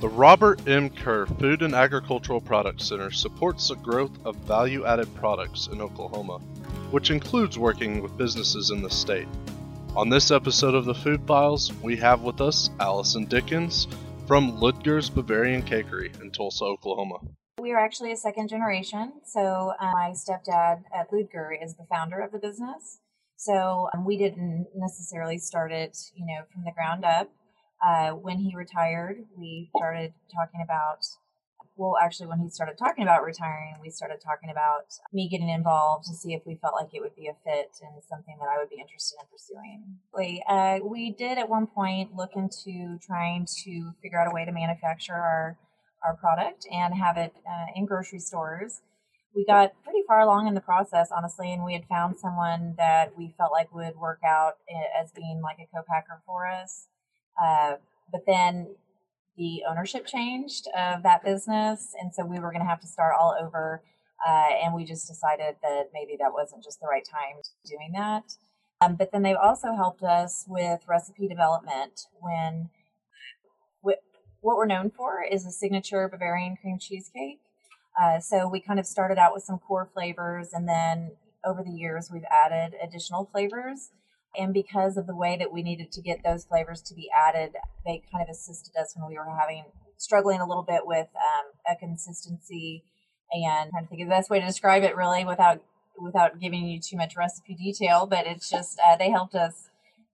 The Robert M. Kerr Food and Agricultural Products Center supports the growth of value added products in Oklahoma, which includes working with businesses in the state. On this episode of the Food Files, we have with us Allison Dickens from Ludger's Bavarian Cakery in Tulsa, Oklahoma. We are actually a second generation. So, uh, my stepdad at Ludger is the founder of the business. So, um, we didn't necessarily start it, you know, from the ground up uh, when he retired, we started talking about, well, actually, when he started talking about retiring, we started talking about me getting involved to see if we felt like it would be a fit and something that I would be interested in pursuing. We, uh, we did at one point look into trying to figure out a way to manufacture our, our product and have it uh, in grocery stores we got pretty far along in the process, honestly, and we had found someone that we felt like would work out eh, as being like a co-packer for us. Uh, but then the ownership changed of that business, and so we were going to have to start all over. Uh, and we just decided that maybe that wasn't just the right time doing that. Um, but then they've also helped us with recipe development when what we're known for is a signature Bavarian cream cheesecake. Uh, so we kind of started out with some core flavors, and then over the years we've added additional flavors. And because of the way that we needed to get those flavors to be added, they kind of assisted us when we were having struggling a little bit with um, a consistency and trying to think of the best way to describe it really without without giving you too much recipe detail. But it's just uh, they helped us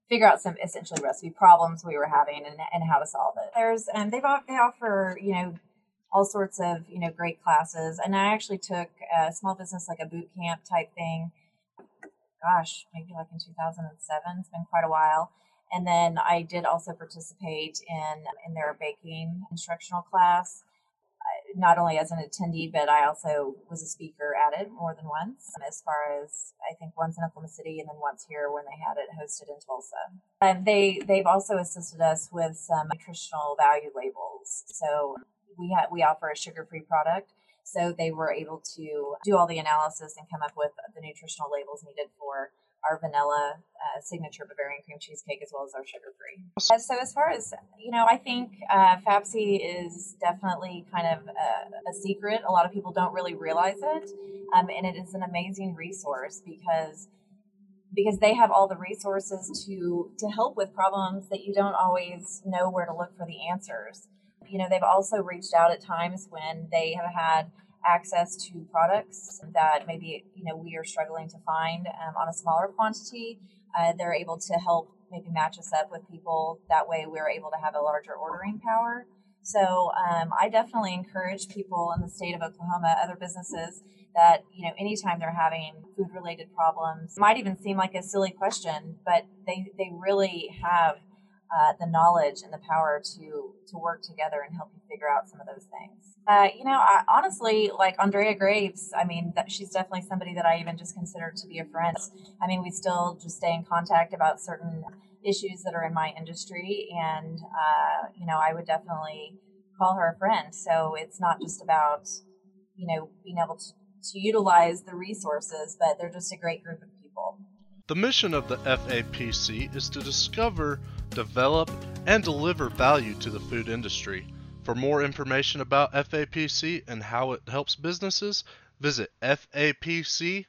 figure out some essentially recipe problems we were having and, and how to solve it. There's and they've they offer you know all sorts of you know great classes and i actually took a small business like a boot camp type thing gosh, maybe like in 2007. It's been quite a while. And then I did also participate in in their baking instructional class, not only as an attendee, but I also was a speaker at it more than once. As far as I think once in Oklahoma City and then once here when they had it hosted in Tulsa. Um, they they've also assisted us with some nutritional value labels. So we have we offer a sugar free product so they were able to do all the analysis and come up with the nutritional labels needed for our vanilla uh, signature Bavarian cream cheesecake as well as our sugar free. Uh, so as far as you know, I think uh, is definitely kind of a, a, secret. A lot of people don't really realize it, um, and it is an amazing resource because because they have all the resources to to help with problems that you don't always know where to look for the answers. You know, they've also reached out at times when they have had access to products that maybe you know we are struggling to find um, on a smaller quantity. Uh, they're able to help maybe match us up with people. That way, we're able to have a larger ordering power. So um, I definitely encourage people in the state of Oklahoma, other businesses, that you know anytime they're having food related problems, might even seem like a silly question, but they they really have uh, the knowledge and the power to to work together and help you figure out some of those things. Uh, you know, I, honestly, like Andrea Graves, I mean, that she's definitely somebody that I even just consider to be a friend. I mean, we still just stay in contact about certain issues that are in my industry, and uh, you know, I would definitely call her a friend. So it's not just about you know being able to, to utilize the resources, but they're just a great group of. The mission of the FAPC is to discover, develop, and deliver value to the food industry. For more information about FAPC and how it helps businesses, visit fapc.biz.